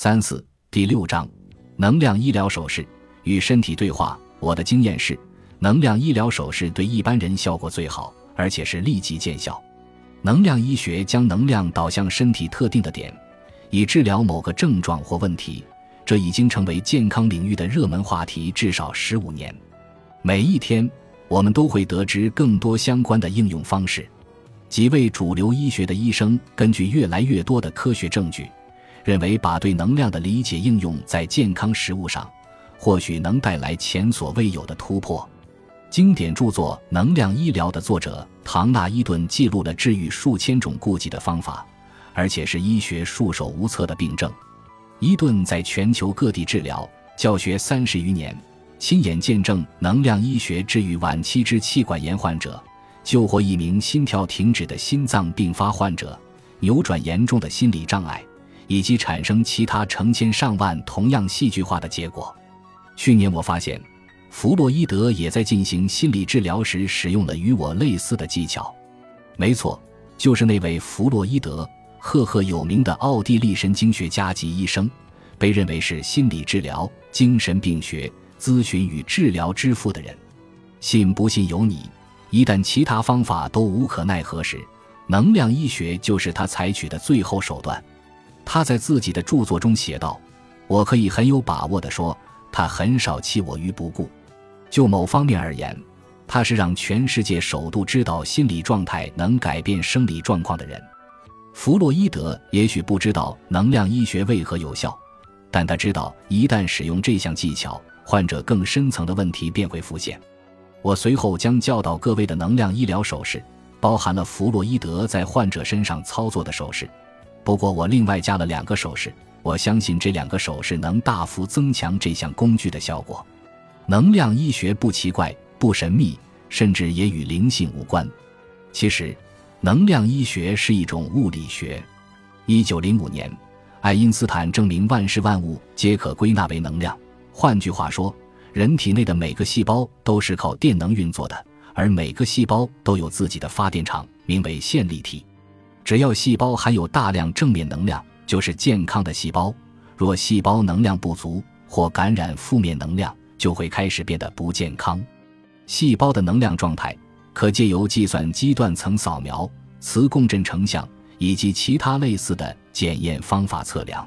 三四第六章，能量医疗手势与身体对话。我的经验是，能量医疗手势对一般人效果最好，而且是立即见效。能量医学将能量导向身体特定的点，以治疗某个症状或问题，这已经成为健康领域的热门话题至少十五年。每一天，我们都会得知更多相关的应用方式。几位主流医学的医生根据越来越多的科学证据。认为把对能量的理解应用在健康食物上，或许能带来前所未有的突破。经典著作《能量医疗》的作者唐纳伊顿记录了治愈数千种痼疾的方法，而且是医学束手无策的病症。伊顿在全球各地治疗教学三十余年，亲眼见证能量医学治愈晚期支气管炎患者，救活一名心跳停止的心脏病发患者，扭转严重的心理障碍。以及产生其他成千上万同样戏剧化的结果。去年我发现，弗洛伊德也在进行心理治疗时使用了与我类似的技巧。没错，就是那位弗洛伊德，赫赫有名的奥地利神经学家及医生，被认为是心理治疗、精神病学咨询与治疗之父的人。信不信由你。一旦其他方法都无可奈何时，能量医学就是他采取的最后手段。他在自己的著作中写道：“我可以很有把握地说，他很少弃我于不顾。就某方面而言，他是让全世界首度知道心理状态能改变生理状况的人。弗洛伊德也许不知道能量医学为何有效，但他知道一旦使用这项技巧，患者更深层的问题便会浮现。我随后将教导各位的能量医疗手势，包含了弗洛伊德在患者身上操作的手势。”不过，我另外加了两个手势，我相信这两个手势能大幅增强这项工具的效果。能量医学不奇怪、不神秘，甚至也与灵性无关。其实，能量医学是一种物理学。一九零五年，爱因斯坦证明万事万物皆可归纳为能量。换句话说，人体内的每个细胞都是靠电能运作的，而每个细胞都有自己的发电厂，名为线粒体。只要细胞含有大量正面能量，就是健康的细胞；若细胞能量不足或感染负面能量，就会开始变得不健康。细胞的能量状态可借由计算机断层扫描、磁共振成像以及其他类似的检验方法测量。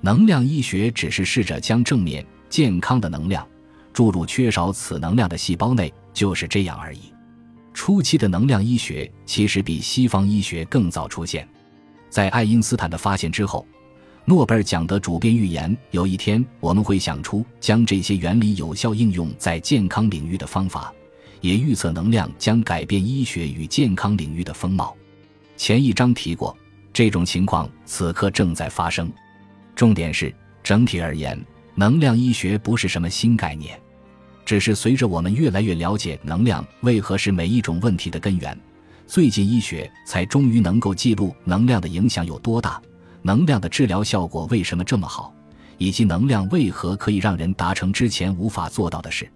能量医学只是试着将正面健康的能量注入缺少此能量的细胞内，就是这样而已。初期的能量医学其实比西方医学更早出现，在爱因斯坦的发现之后，诺贝尔奖得主编预言有一天我们会想出将这些原理有效应用在健康领域的方法，也预测能量将改变医学与健康领域的风貌。前一章提过，这种情况此刻正在发生。重点是，整体而言，能量医学不是什么新概念。只是随着我们越来越了解能量为何是每一种问题的根源，最近医学才终于能够记录能量的影响有多大，能量的治疗效果为什么这么好，以及能量为何可以让人达成之前无法做到的事。